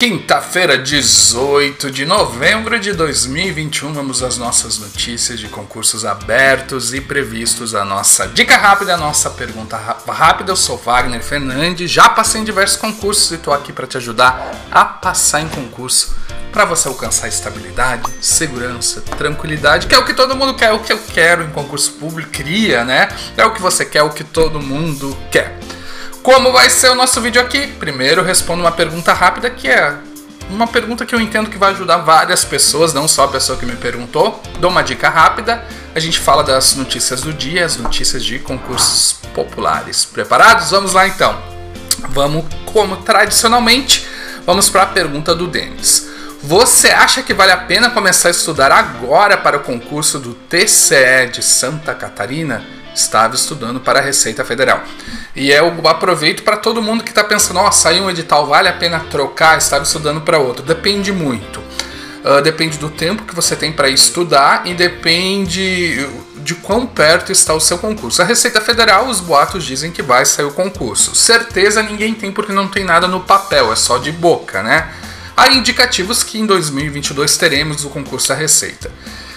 Quinta-feira, 18 de novembro de 2021, vamos às nossas notícias de concursos abertos e previstos. A nossa dica rápida, a nossa pergunta rápida. Eu sou Wagner Fernandes, já passei em diversos concursos e estou aqui para te ajudar a passar em concurso para você alcançar estabilidade, segurança, tranquilidade, que é o que todo mundo quer, é o que eu quero em concurso público, cria, né? É o que você quer, é o que todo mundo quer. Como vai ser o nosso vídeo aqui? Primeiro, respondo uma pergunta rápida que é uma pergunta que eu entendo que vai ajudar várias pessoas, não só a pessoa que me perguntou. Dou uma dica rápida. A gente fala das notícias do dia, as notícias de concursos populares. Preparados? Vamos lá então. Vamos, como tradicionalmente, vamos para a pergunta do Denis. Você acha que vale a pena começar a estudar agora para o concurso do TCE de Santa Catarina? Estava estudando para a Receita Federal. E eu aproveito para todo mundo que está pensando, oh, saiu um edital, vale a pena trocar, estar estudando para outro. Depende muito. Uh, depende do tempo que você tem para estudar e depende de quão perto está o seu concurso. A Receita Federal, os boatos dizem que vai sair o concurso. Certeza ninguém tem porque não tem nada no papel, é só de boca, né? Há indicativos que em 2022 teremos o concurso da Receita.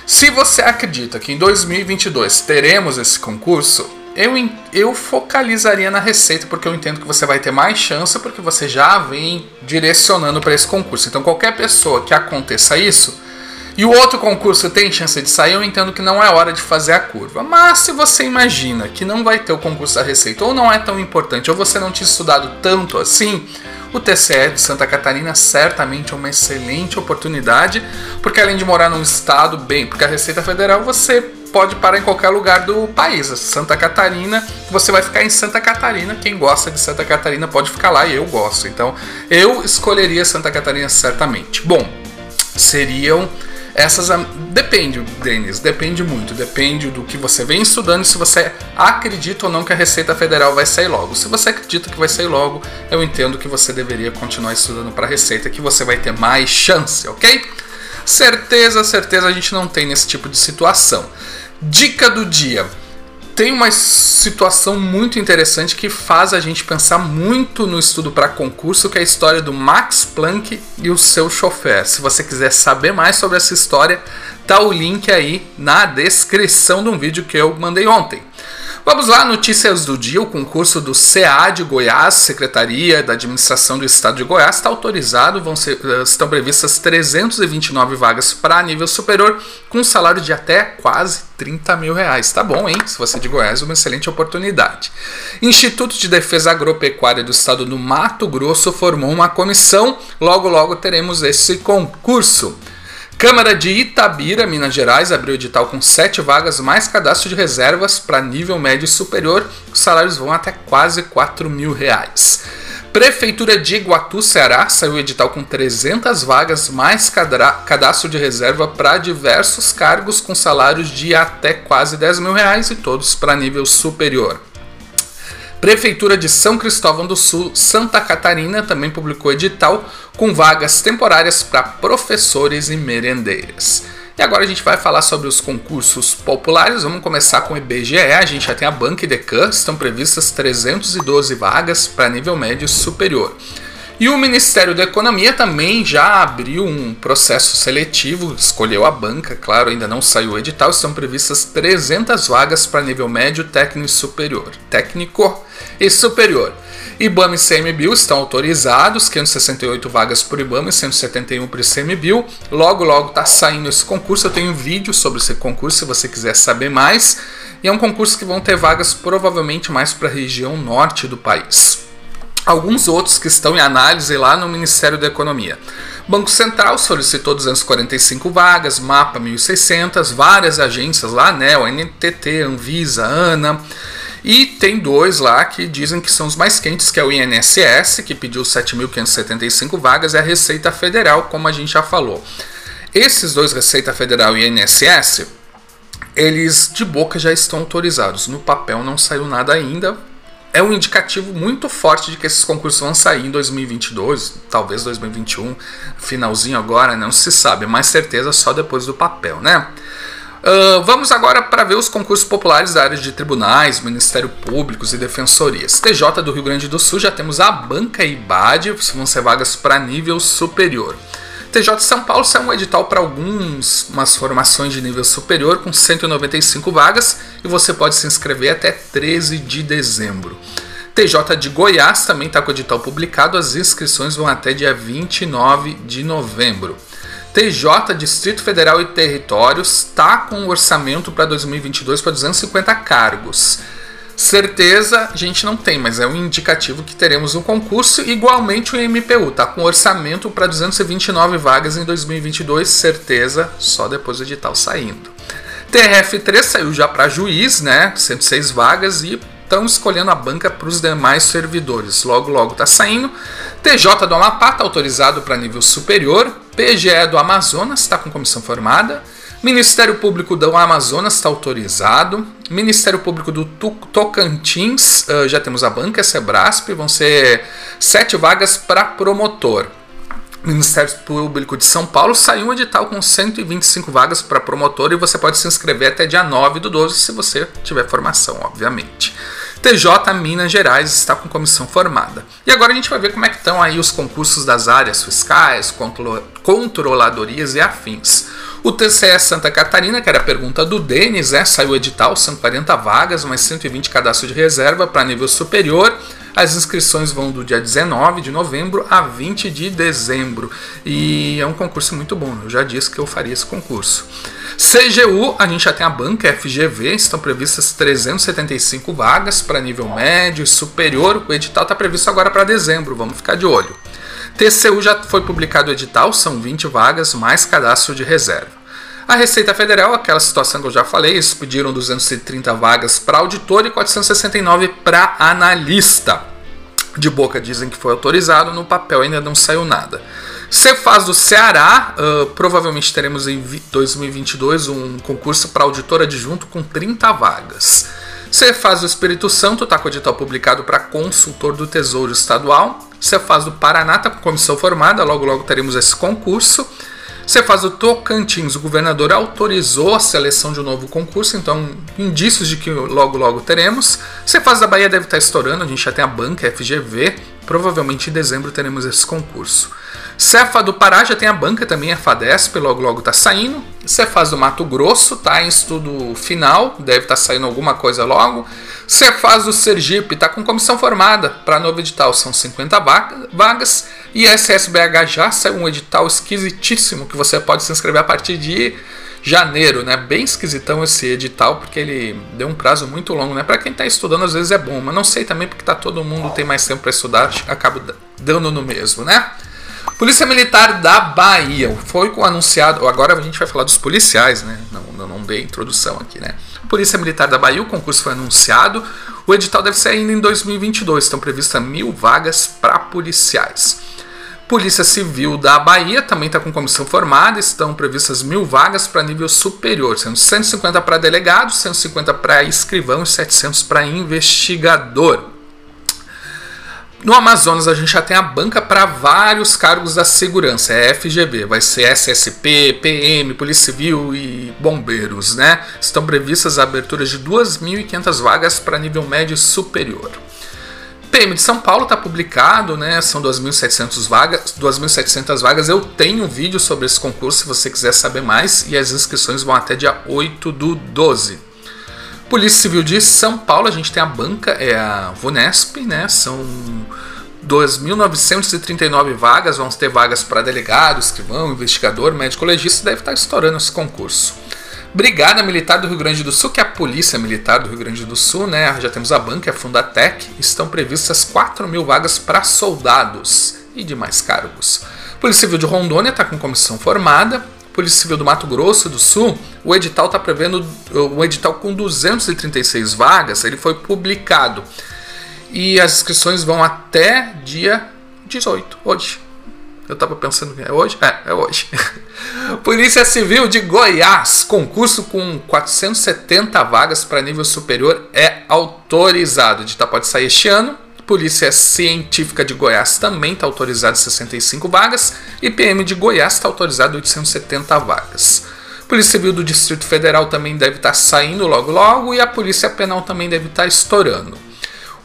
Se você acredita que em 2022 teremos esse concurso, eu, eu focalizaria na receita porque eu entendo que você vai ter mais chance porque você já vem direcionando para esse concurso. Então, qualquer pessoa que aconteça isso e o outro concurso tem chance de sair, eu entendo que não é hora de fazer a curva. Mas se você imagina que não vai ter o concurso da receita ou não é tão importante ou você não tinha estudado tanto assim, o TCE de Santa Catarina certamente é uma excelente oportunidade, porque além de morar num estado bem, porque a Receita Federal você pode parar em qualquer lugar do país. Santa Catarina, você vai ficar em Santa Catarina. Quem gosta de Santa Catarina pode ficar lá e eu gosto. Então, eu escolheria Santa Catarina certamente. Bom, seriam essas. Depende, Denis, depende muito. Depende do que você vem estudando, se você acredita ou não que a Receita Federal vai sair logo. Se você acredita que vai sair logo, eu entendo que você deveria continuar estudando para a Receita, que você vai ter mais chance, ok? Certeza, certeza a gente não tem nesse tipo de situação. Dica do dia. Tem uma situação muito interessante que faz a gente pensar muito no estudo para concurso, que é a história do Max Planck e o seu chofer. Se você quiser saber mais sobre essa história, tá o link aí na descrição de um vídeo que eu mandei ontem. Vamos lá, notícias do dia. O concurso do CA de Goiás, Secretaria da Administração do Estado de Goiás, está autorizado. Vão ser, eh, estão previstas 329 vagas para nível superior, com salário de até quase 30 mil reais. Tá bom, hein? Se você é de Goiás, uma excelente oportunidade. Instituto de Defesa Agropecuária do Estado do Mato Grosso formou uma comissão. Logo, logo teremos esse concurso. Câmara de Itabira, Minas Gerais, abriu edital com sete vagas, mais cadastro de reservas para nível médio superior. Os salários vão até quase 4 mil reais. Prefeitura de Iguatu, Ceará, saiu edital com 300 vagas, mais cadastro de reserva para diversos cargos com salários de até quase 10 mil reais e todos para nível superior. Prefeitura de São Cristóvão do Sul, Santa Catarina, também publicou edital com vagas temporárias para professores e merendeiras. E agora a gente vai falar sobre os concursos populares. Vamos começar com o IBGE. A gente já tem a Banca e Decan, estão previstas 312 vagas para nível médio superior. E o Ministério da Economia também já abriu um processo seletivo, escolheu a banca, claro, ainda não saiu o edital, estão previstas 300 vagas para nível médio, técnico e superior. Técnico e superior. IBAMA e CMBio estão autorizados, 568 vagas por IBAMA e 171 por ICMBio. Logo, logo está saindo esse concurso. Eu tenho um vídeo sobre esse concurso se você quiser saber mais. E é um concurso que vão ter vagas provavelmente mais para a região norte do país alguns outros que estão em análise lá no Ministério da Economia. Banco Central solicitou 245 vagas, Mapa 1.600, várias agências lá, né, o NTT, Anvisa, ANA, e tem dois lá que dizem que são os mais quentes, que é o INSS, que pediu 7.575 vagas, e a Receita Federal, como a gente já falou. Esses dois, Receita Federal e INSS, eles de boca já estão autorizados. No papel não saiu nada ainda, é um indicativo muito forte de que esses concursos vão sair em 2022, talvez 2021, finalzinho agora, não se sabe, mais certeza só depois do papel, né? Uh, vamos agora para ver os concursos populares da área de tribunais, Ministério Públicos e defensorias. TJ do Rio Grande do Sul já temos a banca e BAD, vão ser vagas para nível superior. TJ São Paulo saiu um edital para algumas formações de nível superior com 195 vagas e você pode se inscrever até 13 de dezembro. TJ de Goiás também está com o edital publicado, as inscrições vão até dia 29 de novembro. TJ, Distrito Federal e Territórios, está com um orçamento para 2022 para 250 cargos. Certeza a gente não tem, mas é um indicativo que teremos um concurso. Igualmente o MPU está com orçamento para 229 vagas em 2022, certeza só depois do edital saindo. TRF3 saiu já para juiz, né? 106 vagas e estão escolhendo a banca para os demais servidores. Logo, logo está saindo. TJ do Amapá está autorizado para nível superior. PGE do Amazonas está com comissão formada. Ministério Público do Amazonas está autorizado. Ministério Público do Tocantins, uh, já temos a banca, Sebrasp, vão ser sete vagas para promotor. Ministério Público de São Paulo saiu um edital com 125 vagas para promotor e você pode se inscrever até dia 9 do 12 se você tiver formação, obviamente. TJ Minas Gerais está com comissão formada. E agora a gente vai ver como é que estão aí os concursos das áreas fiscais, controladorias e afins. O TCE Santa Catarina, que era a pergunta do Denis, né, saiu edital, são 40 vagas, mais 120 cadastros de reserva para nível superior. As inscrições vão do dia 19 de novembro a 20 de dezembro. E é um concurso muito bom, eu já disse que eu faria esse concurso. CGU, a gente já tem a banca FGV, estão previstas 375 vagas para nível médio e superior. O edital está previsto agora para dezembro, vamos ficar de olho. TCU já foi publicado o edital, são 20 vagas mais cadastro de reserva. A Receita Federal, aquela situação que eu já falei, eles pediram 230 vagas para auditor e 469 para analista. De boca dizem que foi autorizado, no papel ainda não saiu nada. Cefaz do Ceará, uh, provavelmente teremos em 2022 um concurso para auditor adjunto com 30 vagas. Cefaz do Espírito Santo está com o edital publicado para consultor do Tesouro Estadual. Cefaz do Paraná está com comissão formada, logo logo teremos esse concurso. Você faz o Tocantins, o governador autorizou a seleção de um novo concurso, então indícios de que logo logo teremos. Você faz da Bahia deve estar estourando, a gente já tem a banca FGV, provavelmente em dezembro teremos esse concurso. Cefa do Pará já tem a banca também, a FADESP, logo logo está saindo. Cefaz do Mato Grosso está em estudo final, deve estar tá saindo alguma coisa logo. Cefaz do Sergipe está com comissão formada para novo edital, são 50 vagas. E SSBH já saiu um edital esquisitíssimo que você pode se inscrever a partir de janeiro, né? Bem esquisitão esse edital, porque ele deu um prazo muito longo, né? Para quem está estudando, às vezes é bom, mas não sei também porque tá todo mundo tem mais tempo para estudar, acaba dando no mesmo, né? Polícia Militar da Bahia. Foi anunciado. Agora a gente vai falar dos policiais, né? Não, não, dei introdução aqui, né? Polícia Militar da Bahia, o concurso foi anunciado. O edital deve ser ainda em 2022. Estão previstas mil vagas para policiais. Polícia Civil da Bahia também está com comissão formada, estão previstas mil vagas para nível superior, sendo 150 para delegado, 150 para escrivão e 700 para investigador. No Amazonas a gente já tem a banca para vários cargos da segurança, é FGV, vai ser SSP, PM, Polícia Civil e bombeiros, né? Estão previstas aberturas de 2.500 vagas para nível médio superior. PM de São Paulo está publicado, né? São 2.700 vagas, 2.700 vagas. Eu tenho um vídeo sobre esse concurso se você quiser saber mais e as inscrições vão até dia 8 do 12. Polícia Civil de São Paulo, a gente tem a banca, é a Vunesp, né? São 2.939 vagas, vamos ter vagas para delegado, escrivão, investigador, médico legista, deve estar estourando esse concurso. Brigada Militar do Rio Grande do Sul, que é a Polícia Militar do Rio Grande do Sul, né? Já temos a banca, a Fundatec, estão previstas 4 mil vagas para soldados e demais cargos. Polícia Civil de Rondônia está com comissão formada, Polícia Civil do Mato Grosso do Sul, o edital está prevendo um edital com 236 vagas, ele foi publicado. E as inscrições vão até dia 18, hoje. Eu estava pensando que é hoje? É, é hoje. Polícia Civil de Goiás, concurso com 470 vagas para nível superior é autorizado. O edital pode sair este ano Polícia Científica de Goiás também está autorizado 65 vagas e PM de Goiás está autorizado 870 vagas. Polícia Civil do Distrito Federal também deve estar saindo logo logo e a Polícia Penal também deve estar estourando.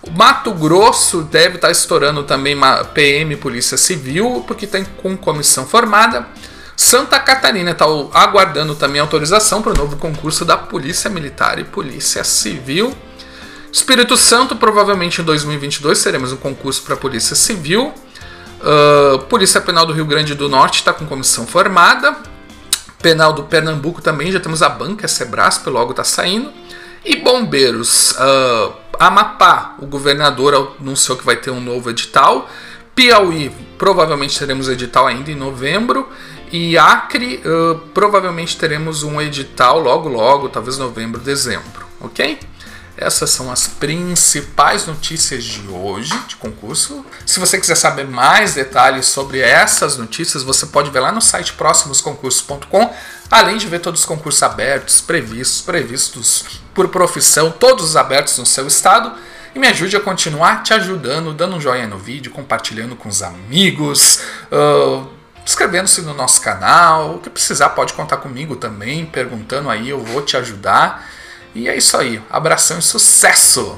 O Mato Grosso deve estar estourando também PM Polícia Civil, porque tem com comissão formada. Santa Catarina está aguardando também autorização para o novo concurso da Polícia Militar e Polícia Civil. Espírito Santo, provavelmente em 2022 teremos um concurso para a Polícia Civil. Uh, Polícia Penal do Rio Grande do Norte está com comissão formada. Penal do Pernambuco também, já temos a banca, a Sebrasp, logo está saindo. E bombeiros, uh, Amapá, o governador anunciou que vai ter um novo edital. Piauí, provavelmente teremos edital ainda em novembro. E Acre, uh, provavelmente teremos um edital logo, logo, talvez novembro, dezembro, ok? Essas são as principais notícias de hoje de concurso. Se você quiser saber mais detalhes sobre essas notícias, você pode ver lá no site próximosconcursos.com, além de ver todos os concursos abertos, previstos, previstos por profissão, todos abertos no seu estado. E me ajude a continuar te ajudando, dando um joinha no vídeo, compartilhando com os amigos, uh, inscrevendo-se no nosso canal. O que precisar pode contar comigo também, perguntando aí, eu vou te ajudar. E é isso aí. Abração e sucesso!